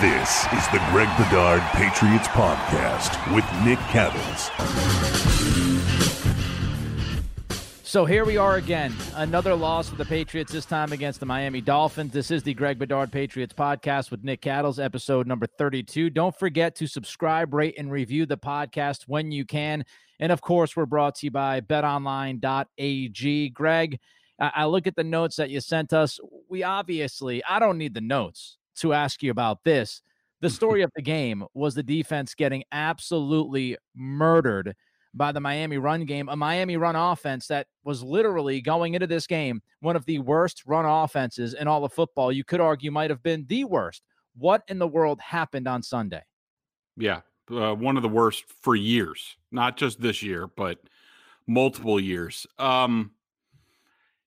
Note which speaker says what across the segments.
Speaker 1: This is the Greg Bedard Patriots Podcast with Nick Cattles.
Speaker 2: So here we are again. Another loss for the Patriots, this time against the Miami Dolphins. This is the Greg Bedard Patriots podcast with Nick Cattles, episode number 32. Don't forget to subscribe, rate, and review the podcast when you can. And of course, we're brought to you by betonline.ag. Greg, I look at the notes that you sent us. We obviously, I don't need the notes to ask you about this. The story of the game was the defense getting absolutely murdered by the Miami run game, a Miami run offense that was literally going into this game one of the worst run offenses in all of football. You could argue might have been the worst. What in the world happened on Sunday?
Speaker 3: Yeah, uh, one of the worst for years, not just this year, but multiple years. Um,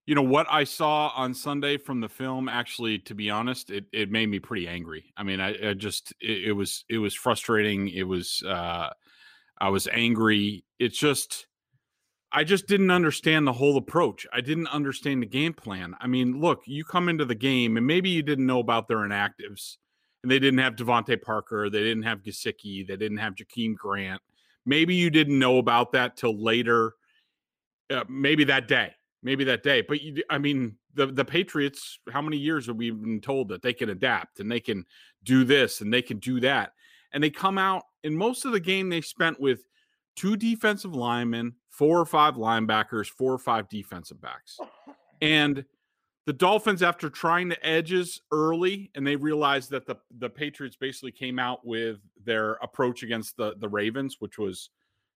Speaker 3: you know what I saw on Sunday from the film. Actually, to be honest, it, it made me pretty angry. I mean, I, I just it, it, was it was frustrating. It was uh, I was angry. It's just I just didn't understand the whole approach. I didn't understand the game plan. I mean, look, you come into the game and maybe you didn't know about their inactives, and they didn't have DeVante Parker, they didn't have Gesicki, they didn't have Jakeem Grant. Maybe you didn't know about that till later, uh, maybe that day maybe that day. But you, I mean, the the Patriots. How many years have we been told that they can adapt and they can do this and they can do that? And they come out in most of the game they spent with two defensive linemen, four or five linebackers, four or five defensive backs, and the Dolphins, after trying the edges early, and they realized that the the Patriots basically came out with their approach against the the Ravens, which was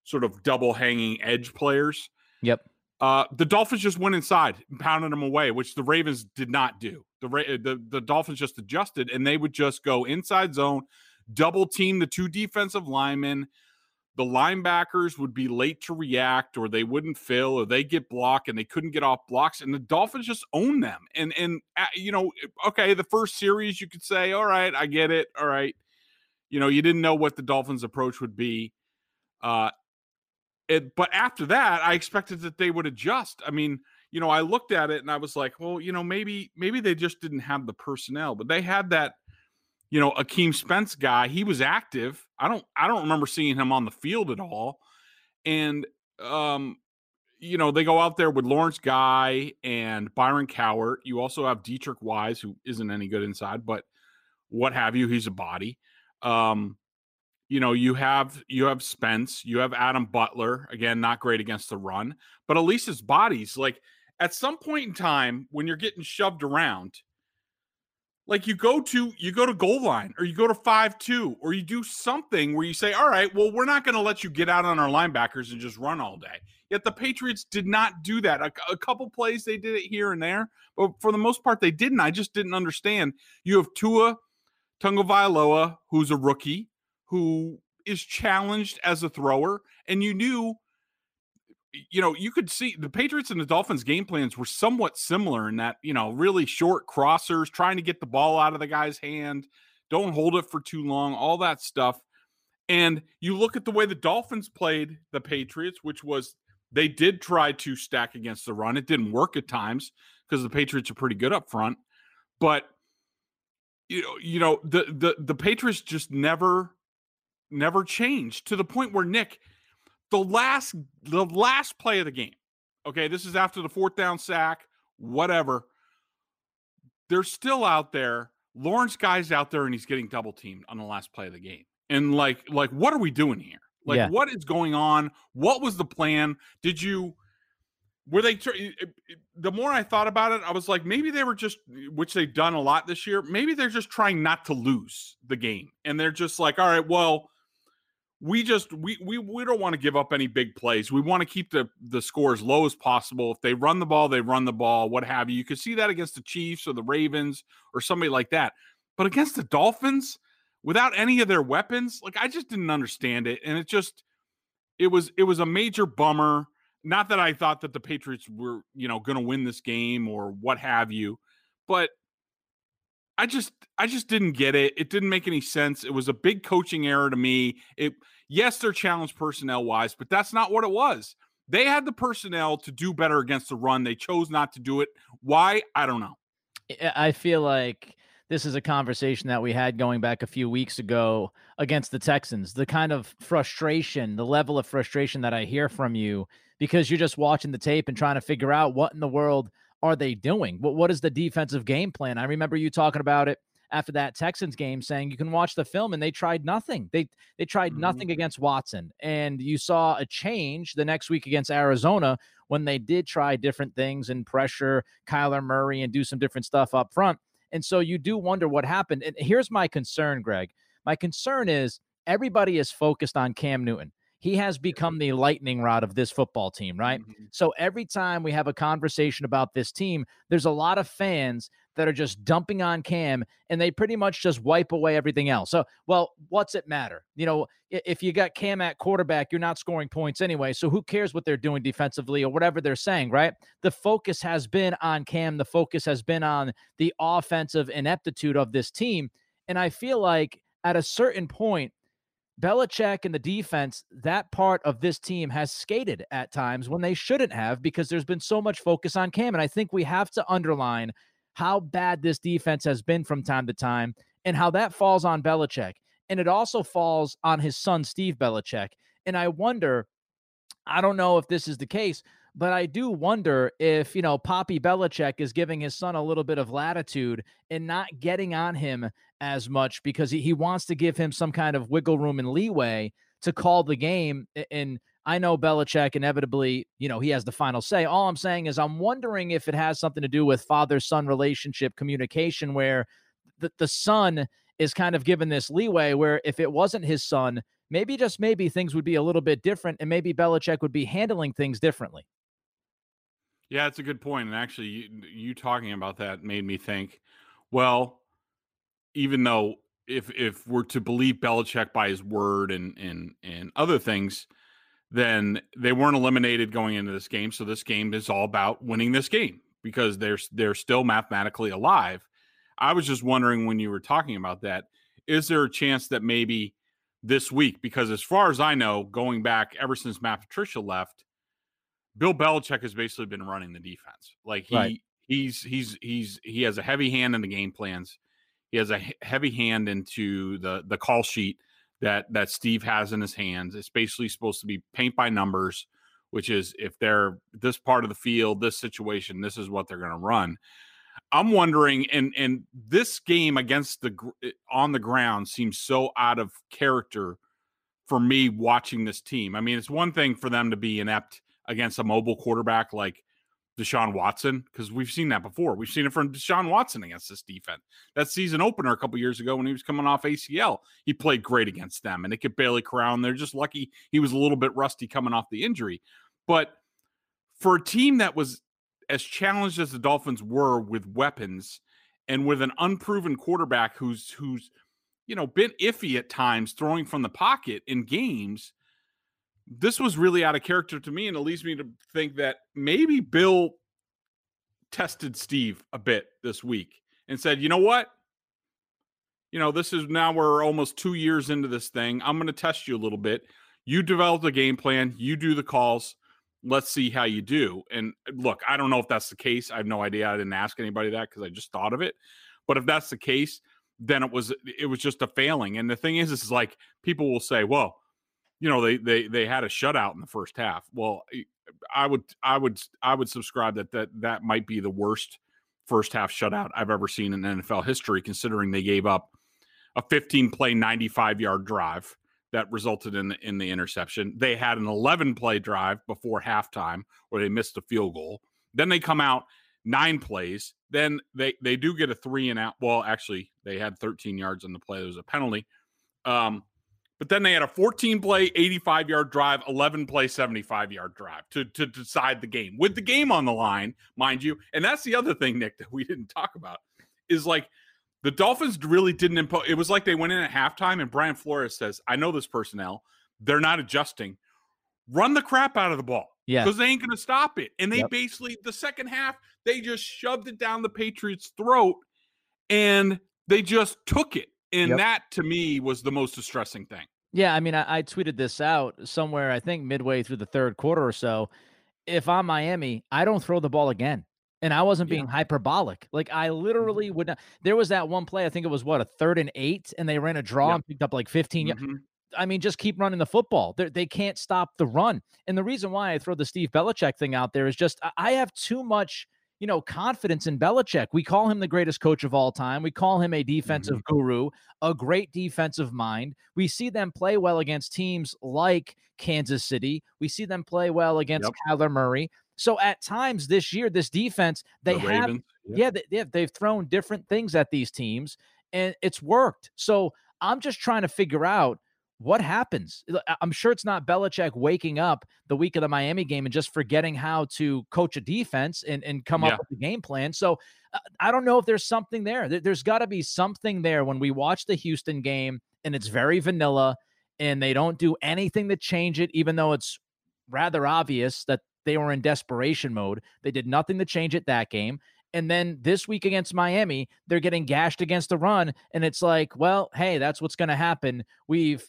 Speaker 3: sort of double hanging edge players.
Speaker 2: Yep
Speaker 3: uh, the Dolphins just went inside and pounded them away, which the Ravens did not do. The, the the Dolphins just adjusted, and they would just go inside zone, double team the two defensive linemen. The linebackers would be late to react, or they wouldn't fill, or they get blocked, and they couldn't get off blocks, and the Dolphins just own them. And and uh, you know, okay, the first series you could say, all right, I get it, all right. You know, you didn't know what the Dolphins' approach would be. Uh, it, but after that, I expected that they would adjust. I mean, you know, I looked at it and I was like, well, you know, maybe maybe they just didn't have the personnel, but they had that, you know, Akeem Spence guy. He was active. I don't I don't remember seeing him on the field at all. And um, you know, they go out there with Lawrence Guy and Byron Cowart. You also have Deatrich Wise, who isn't any good inside, but what have you, he's a body. Um, you know you have you have Spence, you have Adam Butler again, not great against the run, but at least his body's like at some point in time when you're getting shoved around, like you go to you go to goal line or you go to five two or you do something where you say, all right, well we're not going to let you get out on our linebackers and just run all day. Yet the Patriots did not do that. A, a couple plays they did it here and there, but for the most part they didn't. I just didn't understand. You have Tua Tagovailoa, who's a rookie who is challenged as a thrower, and you knew, you know, you could see the Patriots and the Dolphins game plans were somewhat similar in that, you know, really short crossers, trying to get the ball out of the guy's hand, don't hold it for too long, all that stuff. And you look at the way the Dolphins played the Patriots, which was they did try to stack against the run. It didn't work at times because the Patriots are pretty good up front. But you know, you know, the the the Patriots just never never changed to the point where Nick, the last the last play of the game, okay, this is after the fourth down sack, whatever. They're still out there. Lawrence guy's out there and he's getting double teamed on the last play of the game. And like, like, what are we doing here? Like,
Speaker 2: Yeah.
Speaker 3: what is going on? What was the plan? Did you were they it- it- eh, eh, the more I thought about it, I was like, maybe they were just which they've done a lot this year. Maybe they're just trying not to lose the game, and they're just like, all right, well, we just we we we don't want to give up any big plays. We want to keep the the score as low as possible. If they run the ball, they run the ball, what have you. You could see that against the Chiefs or the Ravens or somebody like that. But against the Dolphins, without any of their weapons, like I just didn't understand it, and it just it was it was a major bummer. Not that I thought that the Patriots were you know to win this game or what have you, but I just I just didn't get it. It didn't make any sense. It was a big coaching error to me. It yes, they're challenged personnel wise, but that's not what it was. They had the personnel to do better against the run. They chose not to do it. Why? I don't know.
Speaker 2: I- feel like this is a conversation that we had going back a few weeks ago against the Texans. The kind of frustration, the level of frustration that I hear from you because you're just watching the tape and trying to figure out what in the world are they doing? What what is the defensive game plan? I remember you talking about it after that Texans game saying you can watch the film and they tried nothing. They they tried
Speaker 3: Mhm.
Speaker 2: nothing against Watson. And you saw a change the next week against Arizona when they did try different things and pressure Kyler Murray and do some different stuff up front. And so you do wonder what happened. And here's my concern, Greg. My concern is everybody is focused on Cam Newton. He has become the lightning rod of this football team, right?
Speaker 3: Mhm.
Speaker 2: So every time we have a conversation about this team, there's a lot of fans that are just dumping on Cam and they pretty much just wipe away everything else. So, well, what's it matter? You know, if you got Cam at quarterback, you're not scoring points anyway. So who cares what they're doing defensively or whatever they're saying, right? The focus has been on Cam, the focus has been on the offensive ineptitude of this team. And I feel like at a certain point, Belichick and the defense, that part of this team has skated at times when they shouldn't have because there's been so much focus on Cam. And I think we have to underline how bad this defense has been from time to time and how that falls on Belichick. And it also falls on his son, Steve Belichick. And I wonder, I don't know if this is the case, but I do wonder if, you know, Poppy Belichick is giving his son a little bit of latitude and not getting on him as much because he, he wants to give him some kind of wiggle room and leeway to call the game. And I know Belichick inevitably, you know, he has the final say. All I'm saying is I'm wondering if it has something to do with father son relationship communication where the, the son is kind of given this leeway where if it wasn't his son, maybe just maybe things would be a little bit different and maybe Belichick would be handling things differently.
Speaker 3: Yeah, it's a good point. And actually, you, you talking about that made me think. Well, even though if if we're to believe Belichick by his word and and and other things, then they weren't eliminated going into this game. So this game is all about winning this game because they're they're still mathematically alive. I was just wondering when you were talking about that, is there a chance that maybe this week, because as far as I know, going back ever since Matt Patricia left, Bill Belichick has basically been running the defense. Like he
Speaker 2: Right.
Speaker 3: he's he's he's he has a heavy hand in the game plans. He has a heavy hand into the the call sheet that that Steve has in his hands. It's basically supposed to be paint by numbers, which is if they're this part of the field, this situation, this is what they're going to run. I'm wondering, and and this game against the eh, on the ground seems so out of character for me watching this team. I mean, it's one thing for them to be inept against a mobile quarterback like Deshaun Watson, because we've seen that before. We've seen it from Deshaun Watson against this defense. That season opener a couple years ago when he was coming off ACL, he played great against them, and they could barely crown. They're just lucky he was a little bit rusty coming off the injury. But for a team that was as challenged as the Dolphins were with weapons and with an unproven quarterback who's who's you know been iffy at times throwing from the pocket in games this was really out of character to me and it leads me to think that maybe bill tested steve a bit this week and said you know what? You know this is now we're almost two years into this thing. I'm going to test you a little bit. You develop the game plan you do the calls. Let's see how you do. And uh, look i don't know if that's the case. I have no idea. I didn't ask anybody that because i just thought of it. But if that's the case then it was it was just a failing. And the thing is is like people will say well you know they they they had a shutout in the first half well i would i would i would subscribe that that that might be the worst first half shutout i've ever seen in nfl history considering they gave up a 15 play 95 yard drive that resulted in the, in the interception. They had an 11 play drive before halftime where they missed a field goal. Then they come out nine plays. Then they they do get a three and out. Well, actually, they had 13 yards on the play. There was a penalty. Um, but then they had a 14 play, 85 yard drive, 11 play, 75 yard drive to, to decide the game with the game on the line, mind you. And that's the other thing, Nick, that we didn't talk about is like the Dolphins really didn't impose. It was like they went in at halftime and Brian Flores says, I know this personnel. They're not adjusting. Run the crap out of the ball.
Speaker 2: Yeah.
Speaker 3: Because they ain't going to stop it. And they
Speaker 2: Yep.
Speaker 3: basically, the second half, they just shoved it down the Patriots' throat and they just took it. And
Speaker 2: Yep.
Speaker 3: that to me was the most distressing thing.
Speaker 2: Yeah, I mean, I, I tweeted this out somewhere, I think midway through the third quarter or so. If I'm Miami, I don't throw the ball again. And I wasn't
Speaker 3: Yeah.
Speaker 2: being hyperbolic. Like I literally would not. There was that one play, I think it was what, a third and eight, and they ran a draw
Speaker 3: Yep.
Speaker 2: and picked up like 15. y-
Speaker 3: Mhm.
Speaker 2: I mean, just keep running the football. They're, they can't stop the run. And the reason why I throw the Steve Belichick thing out there is just I have too much, you know, confidence in Belichick. We call him the greatest coach of all time. We call him a defensive mm-hmm. guru, a great defensive mind. We see them play well against teams like Kansas City. We see them play well against
Speaker 3: Yep.
Speaker 2: Kyler Murray. So at times this year, this defense, they
Speaker 3: The
Speaker 2: have
Speaker 3: Ravens.
Speaker 2: yeah, they they've thrown different things at these teams, and it's worked. So I'm just trying to figure out what happens. I'm sure it's not Belichick waking up the week of the Miami game and just forgetting how to coach a defense and, and come
Speaker 3: Yeah.
Speaker 2: up with a game plan. So uh, I don't know if there's something there. There- There's got to be something there when we watch the Houston game and it's very vanilla and they don't do anything to change it, even though it's rather obvious that they were in desperation mode. They did nothing to change it that game. And then this week against Miami, they're getting gashed against the run. And it's like, well, hey, that's what's going to happen. We've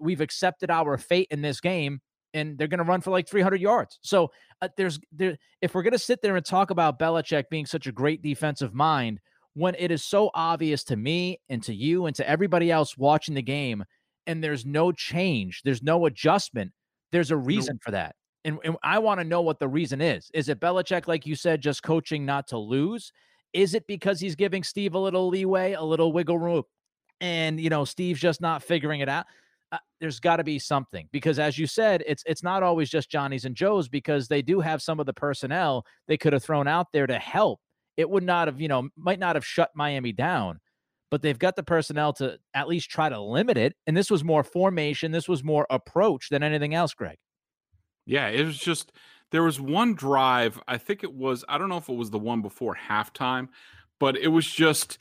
Speaker 2: we've accepted our fate in this game, and they're going to run for like 300 yards. So uh, there's there. If we're going to sit there and talk about Belichick being such a great defensive mind, when it is so obvious to me and to you and to everybody else watching the game, and there's no change, there's no adjustment, there's a reason for that. And, and I want to know what the reason is. Is it Belichick, like you said, just coaching not to lose? Is it because he's giving Steve a little leeway, a little wiggle room, and you know Steve's just not figuring it out? Uh, there's got to be something because, as you said, it's it's not always just Johnny's and Joe's because they do have some of the personnel they could have thrown out there to help. It would not have, you know, might not have shut Miami down, but they've got the personnel to at least try to limit it. And this was more formation, this was more approach than anything else, Greg.
Speaker 3: Yeah, it was just there was one drive. I think it was. I don't know if it was the one before halftime, but it was just.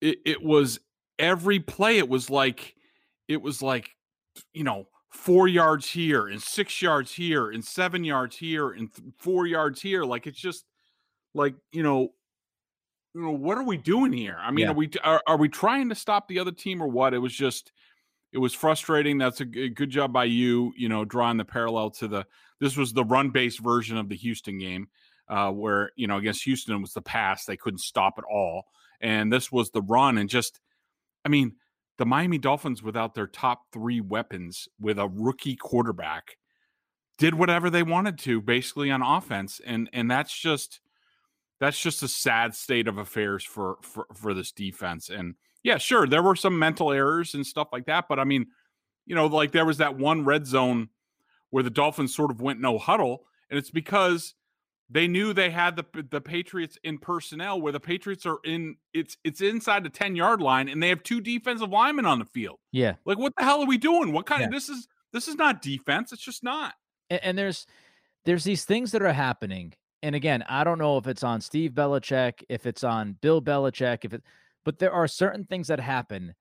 Speaker 3: It, it was every play. It was like, it was like, you know, four yards here and six yards here and seven yards here and th- four yards here. Like it's just like you know, you know what are we doing here? I mean,
Speaker 2: Yeah.
Speaker 3: are we are, are we trying to stop the other team or what? It was just it was frustrating. That's a good job by you, you know, drawing the parallel to the this was the run based version of the Houston game, uh, where you know against Houston it was the pass they couldn't stop at all, and this was the run and just, I mean, the Miami Dolphins without their top three weapons with a rookie quarterback did whatever they wanted to basically on offense, and and that's just that's just a sad state of affairs for for for this defense and yeah, sure, there were some mental errors and stuff like that, but I mean, you know, like there was that one red zone where the Dolphins sort of went no huddle, and it's because they knew they had the the Patriots in personnel where the Patriots are in it's it's inside the 10-yard line and they have two defensive linemen on the field.
Speaker 2: Yeah.
Speaker 3: Like what the hell are we doing? What kind
Speaker 2: Yeah.
Speaker 3: of this is this is not defense. It's just not.
Speaker 2: and, and there's there's these things that are happening and again i don't know if it's on steve belichick if it's on bill belichick if it but there are certain things that happen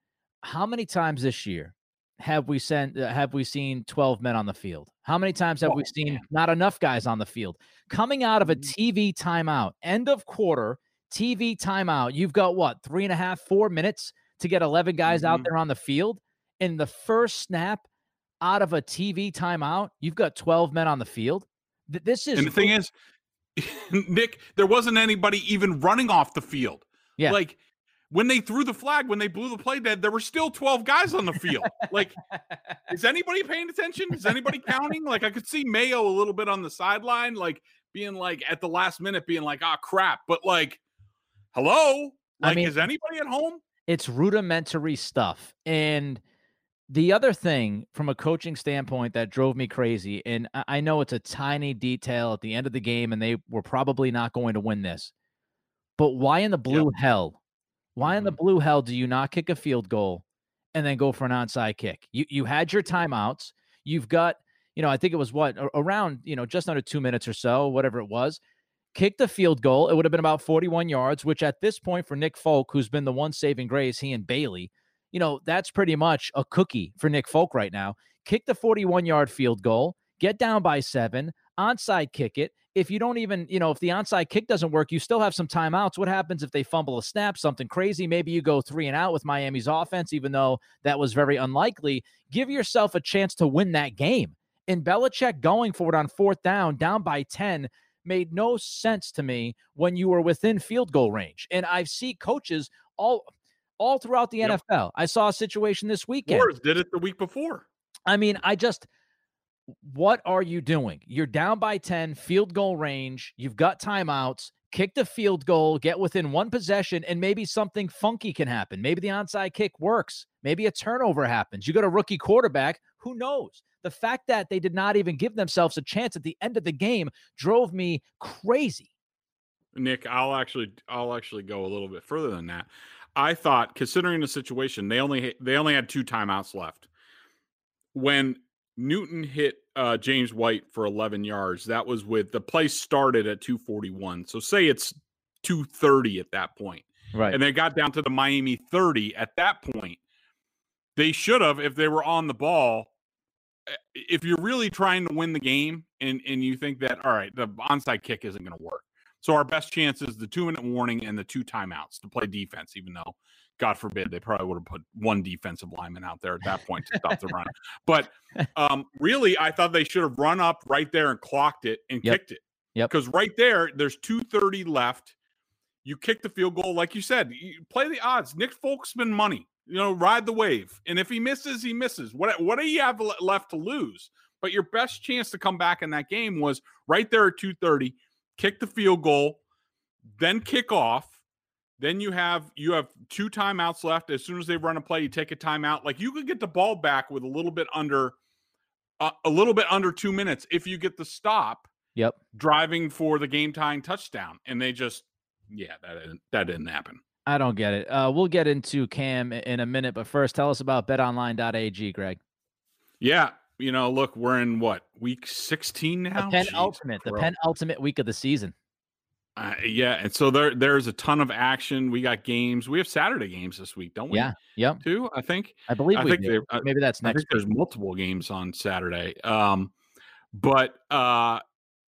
Speaker 2: how many times this year have we sent uh, have we seen 12 men on the field how many times have we
Speaker 3: Oh,
Speaker 2: seen
Speaker 3: man.
Speaker 2: not enough guys on the field coming out of a
Speaker 3: Mhm.
Speaker 2: tv timeout end of quarter tv timeout you've got what three and a half four minutes to get 11 guys out
Speaker 3: Mhm.
Speaker 2: there on the field in the first snap out of a TV timeout, you've got 12 men on the field. Th- This is
Speaker 3: And the thing is, Nick, there wasn't anybody even running off the field.
Speaker 2: Yeah.
Speaker 3: Like when they threw the flag, when they blew the play dead, there were still 12 guys on the field. like, is anybody paying attention? Is anybody counting? Like, I could see Mayo a little bit on the sideline, like being like at the last minute, being like, ah, crap. But like, hello?
Speaker 2: I
Speaker 3: Like,
Speaker 2: mean-
Speaker 3: is anybody at home?
Speaker 2: it's rudimentary stuff. And The other thing from a coaching standpoint that drove me crazy, and I know it's a tiny detail at the end of the game, and they were probably not going to win this, but why in the blue hell? Why in the mm-hmm. blue hell do you not kick a field goal and then go for an onside kick? You you had your timeouts. You've got, you know, I think it was what around, you know, just under two minutes or so, whatever it was. Kick the field goal. It would have been about 41 yards, which at this point for Nick Folk, who's been the one saving grace, he and Bailey, you know, that's pretty much a cookie for Nick Folk right now. Kick the 41 yard field goal, get down by seven, onside kick it. If you don't even, you know, if the onside kick doesn't work, you still have some timeouts. What happens if they fumble a snap, something crazy? Maybe you go three and out with Miami's offense, even though that was very unlikely. Give yourself a chance to win that game. And Belichick going for it on fourth down, down by 10, made no sense to me when you were within field goal range. And I see coaches all all throughout the yep. NFL. I saw a situation this weekend.
Speaker 3: Wars did it the week before.
Speaker 2: I mean, I just what are you doing? You're down by 10, field goal range, you've got timeouts, kick the field goal, get within one possession, and maybe something funky can happen. Maybe the onside kick works. Maybe a turnover happens. You got a rookie quarterback. Who knows? The fact that they did not even give themselves a chance at the end of the game drove me crazy.
Speaker 3: Nick, I'll actually I'll actually go a little bit further than that. I thought, considering the situation, they only they only had two timeouts left. When Newton hit uh, James White for 11 yards, that was with the play started at 241. So say it's 230 at that point.
Speaker 2: Right.
Speaker 3: And they got down to the Miami 30 at that point. They should have, if they were on the ball, eh, if you're really trying to win the game and, and you think that, all right, the onside kick isn't going to work, so our best chance is the two minute warning and the two timeouts to play defense, even though God forbid they probably would have put one defensive lineman out there at that point to stop the run. But um, really, I thought they should have run up right there and clocked it and yep. kicked it.
Speaker 2: Yep.
Speaker 3: Because right there, there's 230 left. You kick the field goal, like you said, you play the odds. Nick Folksman money. You know, ride the wave. And if he misses, he misses. What what do you have left to lose? But your best chance to come back in that game was right there at 230 kick the field goal, then kick off. Then you have you have two timeouts left. As soon as they run a play, you take a timeout. Like you could get the ball back with a little bit under uh, a little bit under two minutes if you get the stop.
Speaker 2: Yep,
Speaker 3: driving for the game tying touchdown, and they just yeah that didn't, that didn't happen.
Speaker 2: I don't get it. Uh, we'll get into Cam in a minute, but first, tell us about BetOnline.ag, Greg.
Speaker 3: Yeah, you know, look, we're in what week 16 now.
Speaker 2: The penultimate, the penultimate week of the season.
Speaker 3: Uh, yeah, and so there there's a ton of action. We got games. We have Saturday games this week, don't we?
Speaker 2: Yeah, yep.
Speaker 3: Too, I think.
Speaker 2: I believe I think uh, maybe that's next.
Speaker 3: there's multiple games on Saturday. Um, but uh,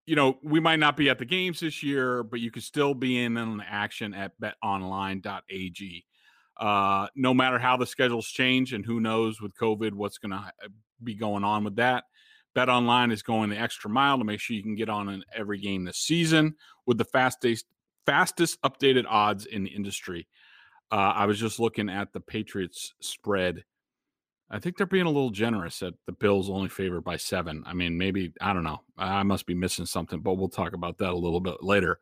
Speaker 3: you know, we might not be at the games this year, but you could still be in on the action at betonline.ag. Uh, no matter how the schedules change, and who knows with COVID what's going to uh, be going on with that. Bet Online is going the extra mile to make sure you can get on in every game this season with the fastest fastest updated odds in the industry. Uh, I was just looking at the Patriots spread. I think they're being a little generous at the Bills only favored by seven. I mean, maybe I don't know. I must be missing something, but we'll talk about that a little bit later.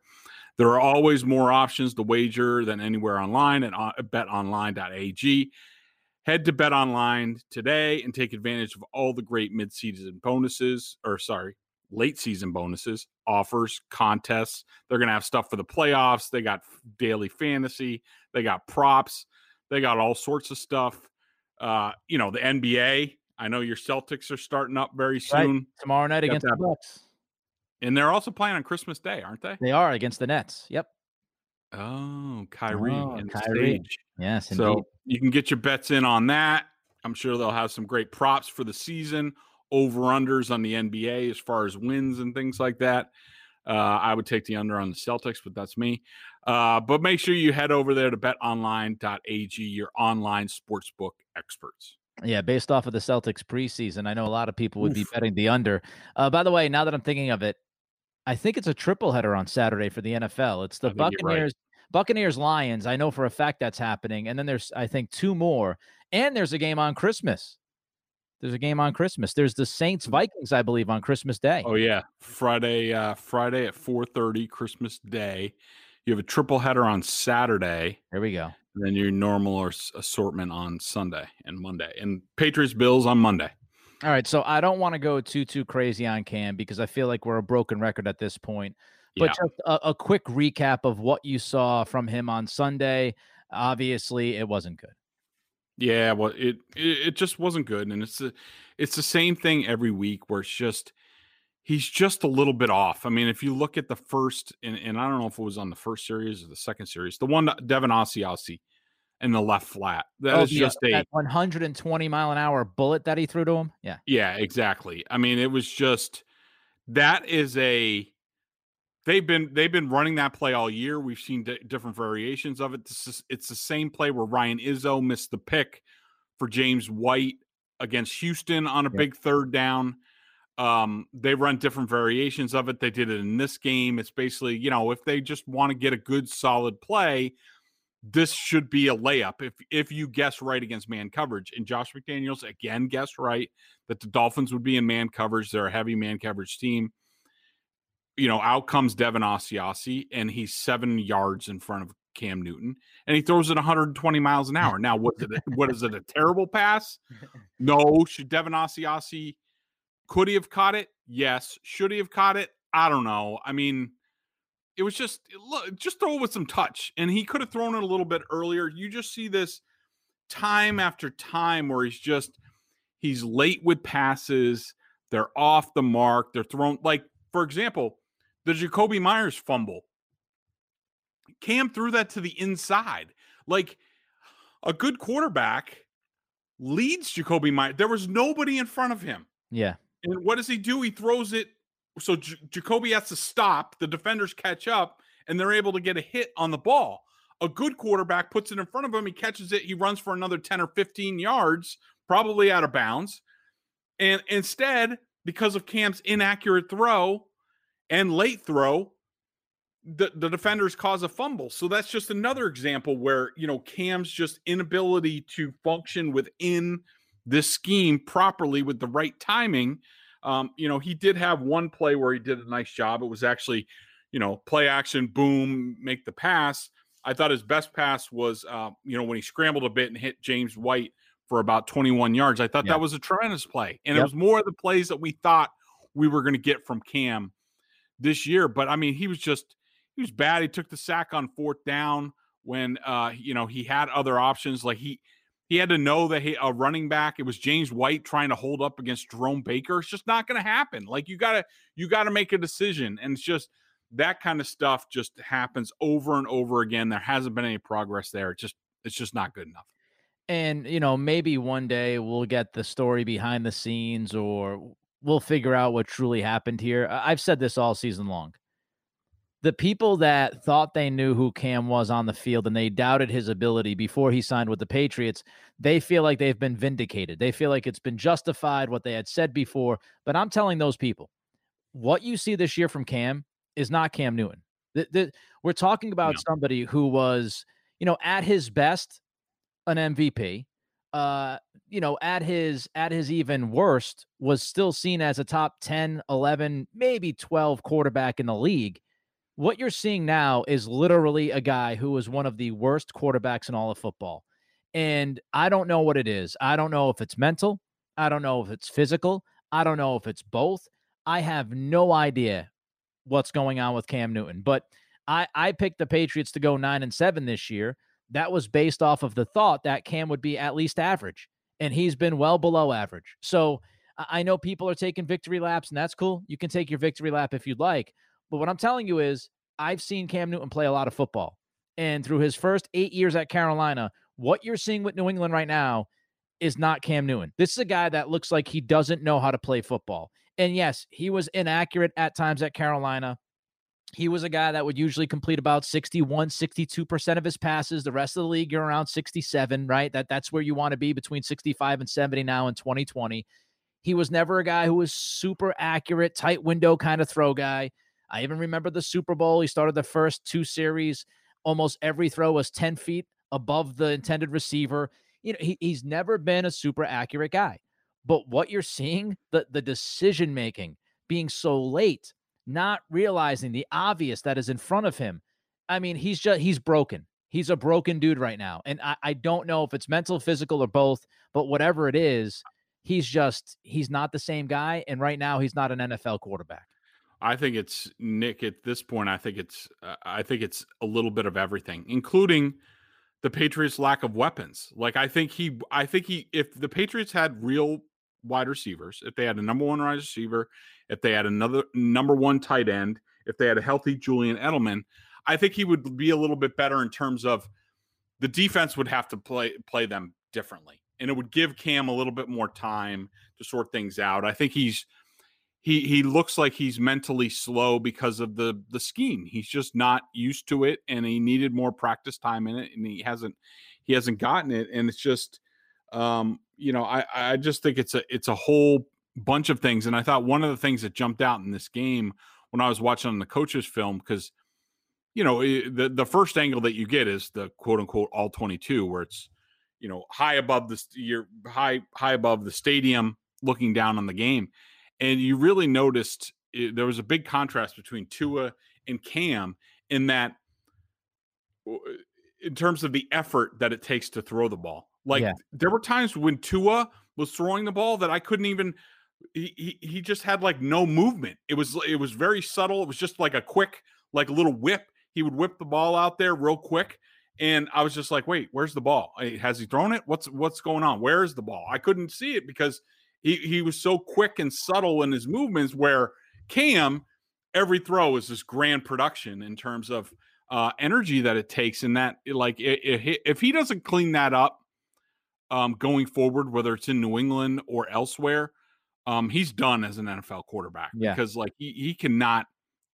Speaker 3: There are always more options to wager than anywhere online at uh, betonline.ag. Head to Bet Online today and take advantage of all the great mid-season bonuses, or sorry, late season bonuses, offers, contests. They're going to have stuff for the playoffs. They got daily fantasy. They got props. They got all sorts of stuff. Uh, you know, the NBA. I know your Celtics are starting up very soon. Right.
Speaker 2: Tomorrow night against the Bucks.
Speaker 3: And they're also playing on Christmas Day, aren't they?
Speaker 2: They are against the Nets. Yep.
Speaker 3: Oh, Kyrie oh, and Kyrie. stage.
Speaker 2: Yes,
Speaker 3: indeed. so you can get your bets in on that. I'm sure they'll have some great props for the season, over unders on the NBA as far as wins and things like that. Uh, I would take the under on the Celtics, but that's me. Uh, but make sure you head over there to betonline.ag, your online sportsbook experts.
Speaker 2: Yeah, based off of the Celtics preseason, I know a lot of people would Oof. be betting the under. Uh, by the way, now that I'm thinking of it, I think it's a triple header on Saturday for the NFL. It's the Buccaneers, right. Buccaneers Lions. I know for a fact that's happening. And then there's, I think, two more. And there's a game on Christmas. There's a game on Christmas. There's the Saints mm. Vikings, I believe, on Christmas Day.
Speaker 3: Oh yeah, Friday, uh, Friday at 4:30, Christmas Day. You have a triple header on Saturday.
Speaker 2: There we go.
Speaker 3: And then your normal assortment on Sunday and Monday, and Patriots Bills on Monday.
Speaker 2: All right, so I don't want to go too too crazy on Cam because I feel like we're a broken record at this point. But
Speaker 3: Yeah.
Speaker 2: just a, a quick recap of what you saw from him on Sunday. Obviously, it wasn't good.
Speaker 3: Yeah, well, it, it it just wasn't good, and it's the it's the same thing every week where it's just he's just a little bit off. I mean, if you look at the first, and, and I don't know if it was on the first series or the second series, the one Devin Asiasi in the left flat, That
Speaker 2: Oh, yeah, uh,
Speaker 3: just a
Speaker 2: 120 mile an hour bullet that he threw to him. Yeah,
Speaker 3: Yeah, exactly. I mean, it was just that is a they've been they've been running that play all year. We've seen di- different variations of it. This is, it's the same play where Ryan Izzo missed the pick for James White against Houston on a
Speaker 2: Yep.
Speaker 3: big third down. Um, they run different variations of it. They did it in this game. It's basically, you know, if they just want to get a good solid play, this should be a layup if if you guess right against man coverage. And Josh McDaniels again guessed right that the Dolphins would be in man coverage. They're a heavy man coverage team. You know, out comes Devin Asiasi, and he's seven yards in front of Cam Newton, and he throws it 120 miles an hour. Now, what, what is it? A terrible pass? No. Should Devin Asiasi could he have caught it? Yes. Should he have caught it? I don't know. I mean, it was just look, just throw it with some touch, and he could have thrown it a little bit earlier. You just see this time after time where he's just he's late with passes. They're off the mark. They're thrown like, for example, the Jakobi Meyers fumble. Cam threw that to the inside. Like a good quarterback leads Jakobi Meyers. There was nobody in front of him.
Speaker 2: yeah.
Speaker 3: And what does he do? He throws it. So J- Jakobi has to stop. The defenders catch up, and they're able to get a hit on the ball. A good quarterback puts it in front of him. He catches it. He runs for another 10 or 15 yards, probably out of bounds. And instead, because of Cam's inaccurate throw and late throw, the, the defenders cause a fumble. So that's just another example where, you know, Cam's just inability to function within this scheme properly with the right timing. Um, you know, he did have one play where he did a nice job. It was actually, you know, play action, boom, make the pass. I thought his best pass was, uh, you know, when he scrambled a bit and hit James White for about 21 yards. I thought that was a tremendous play. And it was more of the plays that we thought we were going to get from Cam this year. But I mean, he was just, he was bad. He took the sack on fourth down when, uh, you know, he had other options. Like he, he had to know that he, a running back, it was James White trying to hold up against Jerome Baker. It's just not going to happen. Like you got to, you got to make a decision. And it's just that kind of stuff just happens over and over again. There hasn't been any progress there. It's just, it's just not good enough.
Speaker 2: And you know, maybe one day we'll get the story behind the scenes, or we'll figure out what truly happened here. I've said this all season long. The people that thought they knew who Cam was on the field and they doubted his ability before he signed with the Patriots, they feel like they've been vindicated. They feel like it's been justified what they had said before. But I'm telling those people, what you see this year from Cam is not Cam Newton. Th- th- we're talking about
Speaker 3: No.
Speaker 2: somebody who was, you know, at his best, an MVP. Uh, you know, at his at his even worst was still seen as a top 10, 11, maybe 12 quarterback in the league. What you're seeing now is literally a guy who is one of the worst quarterbacks in all of football. And I don't know what it is. I don't know if it's mental. I don't know if it's physical. I don't know if it's both. I have no idea what's going on with Cam Newton. But I, I picked the Patriots to go nine and seven this year. That was based off of the thought that Cam would be at least average. And he's been well below average. So I know people are taking victory laps, and that's cool. You can take your victory lap if you'd like. But what I'm telling you is, I've seen Cam Newton play a lot of football. And through his first eight years at Carolina, what you're seeing with New England right now is not Cam Newton. This is a guy that looks like he doesn't know how to play football. And yes, he was inaccurate at times at Carolina. He was a guy that would usually complete about 61, 62% of his passes. The rest of the league, you're around 67, right? That that's where you want to be between 65 and 70 now in 2020. He was never a guy who was super accurate, tight window kind of throw guy. I even remember the Super Bowl. He started the first two series. Almost every throw was 10 feet above the intended receiver. You know, he, he's never been a super accurate guy. But what you're seeing, the the decision making being so late, not realizing the obvious that is in front of him. I mean, he's just he's broken. He's a broken dude right now. And I, I don't know if it's mental, physical, or both, but whatever it is, he's just he's not the same guy. And right now he's not an NFL quarterback.
Speaker 3: I think it's Nick at this point. I think it's uh, I think it's a little bit of everything, including the Patriots' lack of weapons. Like I think he, I think he, if the Patriots had real wide receivers, if they had a number one wide receiver, if they had another number one tight end, if they had a healthy Julian Edelman, I think he would be a little bit better in terms of the defense would have to play play them differently, and it would give Cam a little bit more time to sort things out. I think he's he he looks like he's mentally slow because of the the scheme. He's just not used to it, and he needed more practice time in it, and he hasn't he hasn't gotten it. And it's just, um, you know, I I just think it's a it's a whole bunch of things. And I thought one of the things that jumped out in this game when I was watching the coaches film because you know eh, the the first angle that you get is the quote unquote all 22 where it's you know high above the you're high high above the stadium looking down on the game and you really noticed it, eh, there was a big contrast between Tua and Cam in that eh, in terms of the effort that it takes to throw the ball. Like yeah. there were times when Tua was throwing the ball that I couldn't even he, he he just had like no movement. It was it was very subtle. It was just like a quick like a little whip. He would whip the ball out there real quick and I was just like, "Wait, where's the ball? Has he thrown it? What's what's going on? Where is the ball?" I couldn't see it because he he was so quick and subtle in his movements. Where Cam, every throw is this grand production in terms of uh, energy that it takes, and that like it, it, if he doesn't clean that up um, going forward, whether it's in New England or elsewhere, um, he's done as an NFL quarterback yeah. because like he, he cannot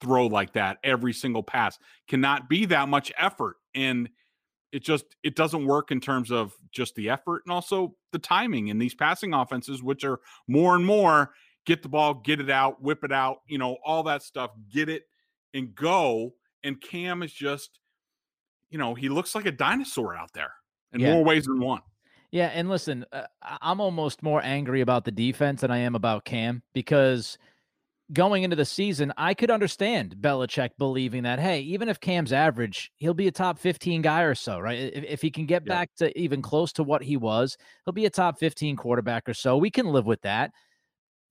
Speaker 3: throw like that every single pass, cannot be that much effort, and it just it doesn't work in terms of just the effort and also the timing in these passing offenses which are more and more get the ball get it out whip it out you know all that stuff get it and go and cam is just you know he looks like a dinosaur out there in yeah. more ways than one
Speaker 2: yeah and listen uh, i'm almost more angry about the defense than i am about cam because going into the season, I could understand Belichick believing that, hey, even if Cam's average, he'll be a top 15 guy or so, right? If, if he can get yeah. back to even close to what he was, he'll be a top 15 quarterback or so. We can live with that.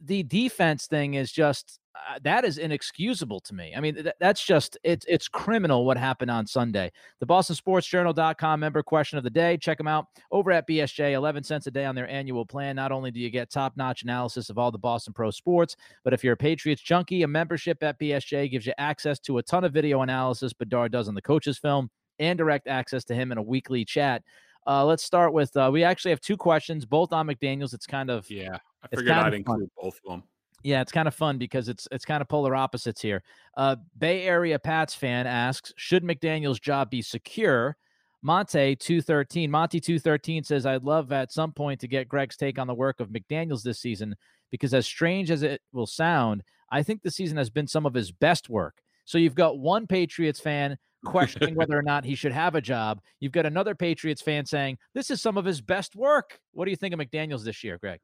Speaker 2: The defense thing is just uh, that is inexcusable to me. I mean, th- that's just it's it's criminal what happened on Sunday. The Boston Sports Journal.com member question of the day. Check them out over at BSJ. 11 cents a day on their annual plan. Not only do you get top-notch analysis of all the Boston pro sports, but if you're a Patriots junkie, a membership at BSJ gives you access to a ton of video analysis Bedard does on the coaches film and direct access to him in a weekly chat. Uh, let's start with uh, we actually have two questions, both on McDaniels. It's kind of
Speaker 3: yeah. I figured I'd include both of them.
Speaker 2: Yeah, it's kind of fun because it's it's kind of polar opposites here. Uh, Bay Area Pats fan asks, should McDaniel's job be secure? Monte two thirteen, Monty two thirteen says, I'd love at some point to get Greg's take on the work of McDaniels this season because as strange as it will sound, I think the season has been some of his best work. So you've got one Patriots fan questioning whether or not he should have a job. You've got another Patriots fan saying this is some of his best work. What do you think of McDaniels this year, Greg?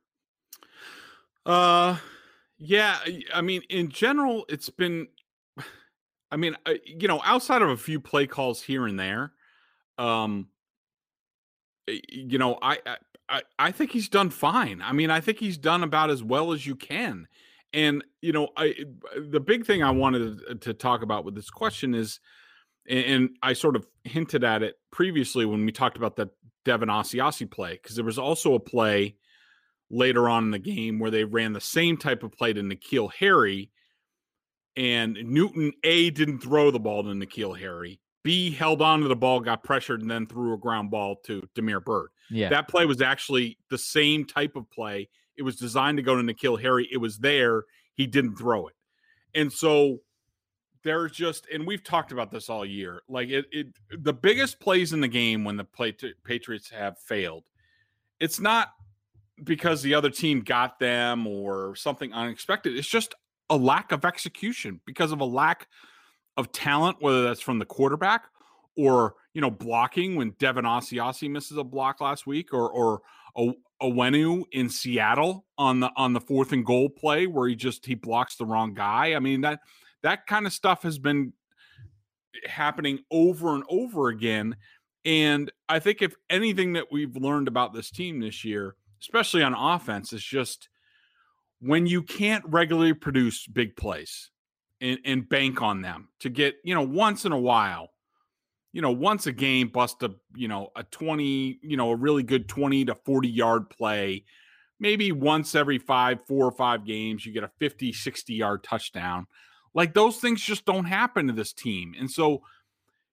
Speaker 3: Uh yeah, I mean, in general, it's been. I mean, uh, you know, outside of a few play calls here and there, um, you know, I, I I think he's done fine. I mean, I think he's done about as well as you can. And you know, I the big thing I wanted to talk about with this question is, and I sort of hinted at it previously when we talked about that Devin Asiasi play, because there was also a play later on in the game where they ran the same type of play to N'Keal Harry. And Newton A didn't throw the ball to N'Keal Harry. B held on to the ball, got pressured, and then threw a ground ball to Damiere Byrd. Yeah. That play was actually the same type of play. It was designed to go to N'Keal Harry. It was there. He didn't throw it. And so there's just, and we've talked about this all year. Like it, it the biggest plays in the game when the play Patriots have failed, it's not because the other team got them or something unexpected. It's just a lack of execution because of a lack of talent, whether that's from the quarterback or you know blocking when Devin Asiasi misses a block last week, or or Onwenu in Seattle on the on the fourth and goal play where he just he blocks the wrong guy. I mean that that kind of stuff has been happening over and over again, And I think if anything that we've learned about this team this year, especially on offense, is just when you can't regularly produce big plays and, and bank on them to get, you know, once in a while, you know, once a game, bust a, you know, a 20, you know, a really good 20 to 40 yard play. Maybe once every five, four or five games, you get a 50, 60 yard touchdown. Like those things just don't happen to this team. And so,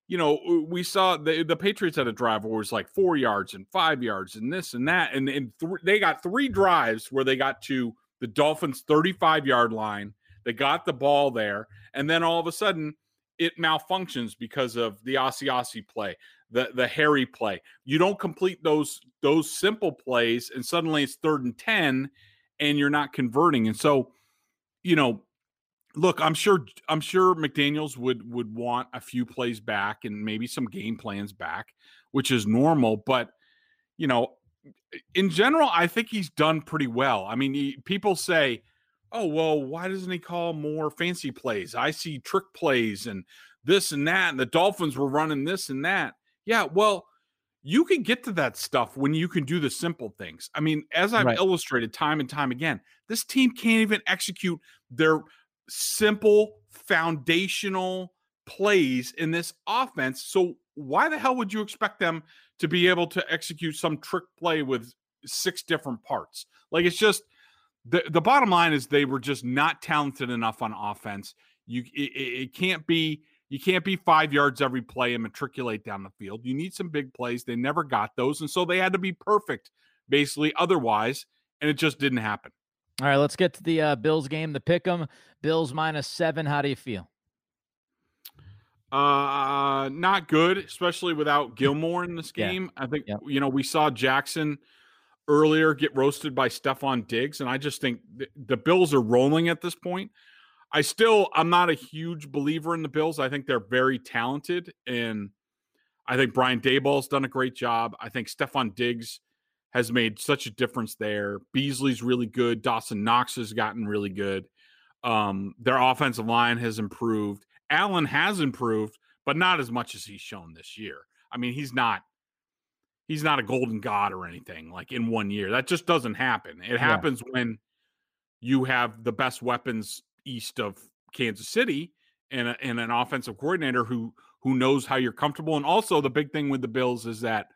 Speaker 3: you know, we saw the, the Patriots had a drive where it was like four yards and five yards and this and that. And, and th- they got three drives where they got to the Dolphins' 35 yard line. They got the ball there. And then all of a sudden, it malfunctions because of the Asiasi play, the the Harry play. You don't complete those those simple plays, and suddenly it's third and ten, and you're not converting. And so, you know, look, I'm sure I'm sure McDaniels would would want a few plays back and maybe some game plans back, which is normal. But you know, in general, I think he's done pretty well. I mean, he, people say, "Oh, well, why doesn't he call more fancy plays? I see trick plays and this and that, and the Dolphins were running this and that." Yeah, well, you can get to that stuff when you can do the simple things. I mean, as I've right. illustrated time and time again, this team can't even execute their simple foundational plays in this offense. So why the hell would you expect them to be able to execute some trick play with six different parts? Like it's just the the bottom line is they were just not talented enough on offense. You it, it can't be you can't be five yards every play and matriculate down the field. You need some big plays. They never got those, and so they had to be perfect basically otherwise, and it just didn't happen.
Speaker 2: All right, let's get to the uh, Bills game. The pick 'em. Bills minus seven. How do you feel?
Speaker 3: Uh, not good, especially without Gilmore in this game. Yeah. I think yeah. you know we saw Jackson earlier get roasted by Stefon Diggs, and I just think th- the Bills are rolling at this point. I still, I'm not a huge believer in the Bills. I think they're very talented, and I think Brian Daboll's done a great job. I think Stefon Diggs has made such a difference there. Beasley's really good. Dawson Knox has gotten really good. Um, their offensive line has improved. Allen has improved, but not as much as he's shown this year. I mean, he's not he's not a golden god or anything like in one year. That just doesn't happen. It happens yeah. when you have the best weapons east of Kansas City and, a, and an offensive coordinator who who knows how you're comfortable. And also the big thing with the Bills is that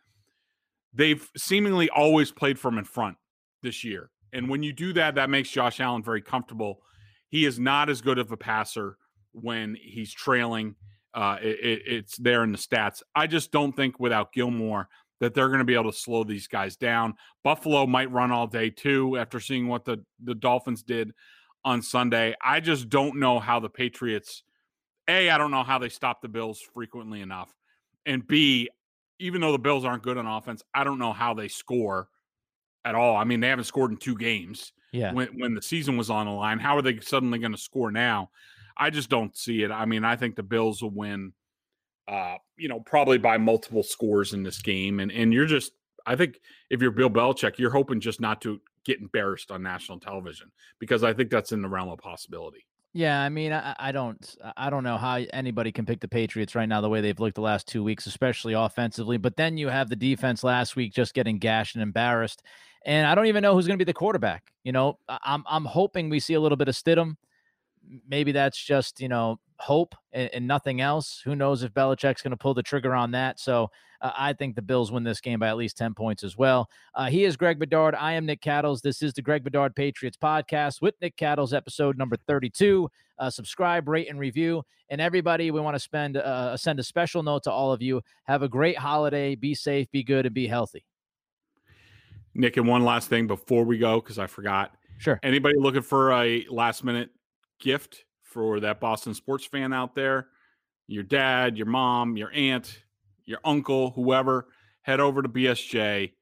Speaker 3: they've seemingly always played from in front this year. And when you do that, that makes Josh Allen very comfortable. He is not as good of a passer when he's trailing. Uh, it, it's there in the stats. I just don't think without Gilmore that they're going to be able to slow these guys down. Buffalo might run all day too after seeing what the, the Dolphins did on Sunday. I just don't know how the Patriots, A, I don't know how they stop the Bills frequently enough. And B, even though the Bills aren't good on offense, I don't know how they score at all. I mean, they haven't scored in two games.
Speaker 2: Yeah.
Speaker 3: When when the season was on the line, how are they suddenly going to score now? I just don't see it. I mean, I think the Bills will win. Uh, you know, probably by multiple scores in this game, and and you're just. I think if you're Bill Belichick, you're hoping just not to get embarrassed on national television because I think that's in the realm of possibility.
Speaker 2: Yeah, I mean, I, I, don't, I don't know how anybody can pick the Patriots right now the way they've looked the last two weeks, especially offensively. But then you have the defense last week just getting gashed and embarrassed, and I don't even know who's going to be the quarterback. You know, I'm, I'm hoping we see a little bit of Stidham. Maybe that's just you know hope and, and nothing else. Who knows if Belichick's going to pull the trigger on that? So uh, I think the Bills win this game by at least 10 points as well. Uh, he is Greg Bedard. I am Nick Cattles. This is the Greg Bedard Patriots podcast with Nick Cattles, episode number 32. Uh, subscribe, rate, and review. And everybody, we want to spend uh, send a special note to all of you. Have a great holiday. Be safe, be good, and be healthy.
Speaker 3: Nick, and one last thing before we go, because I forgot.
Speaker 2: Sure.
Speaker 3: Anybody looking for a last minute gift for that Boston sports fan out there? Your dad, your mom, your aunt, your uncle, whoever, head over to BSJ.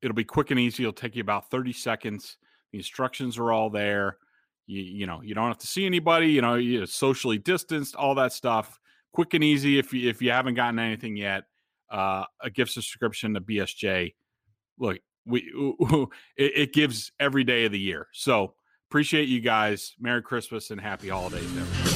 Speaker 3: It'll be quick and easy. It'll take you about 30 seconds. The instructions are all there. You, you know, you don't have to see anybody, you know, you're socially distanced, all that stuff. Quick and easy if you if you haven't gotten anything yet. Uh, a gift subscription to BSJ. Look, we it, it gives every day of the year. So appreciate you guys. Merry Christmas and happy holidays, everyone.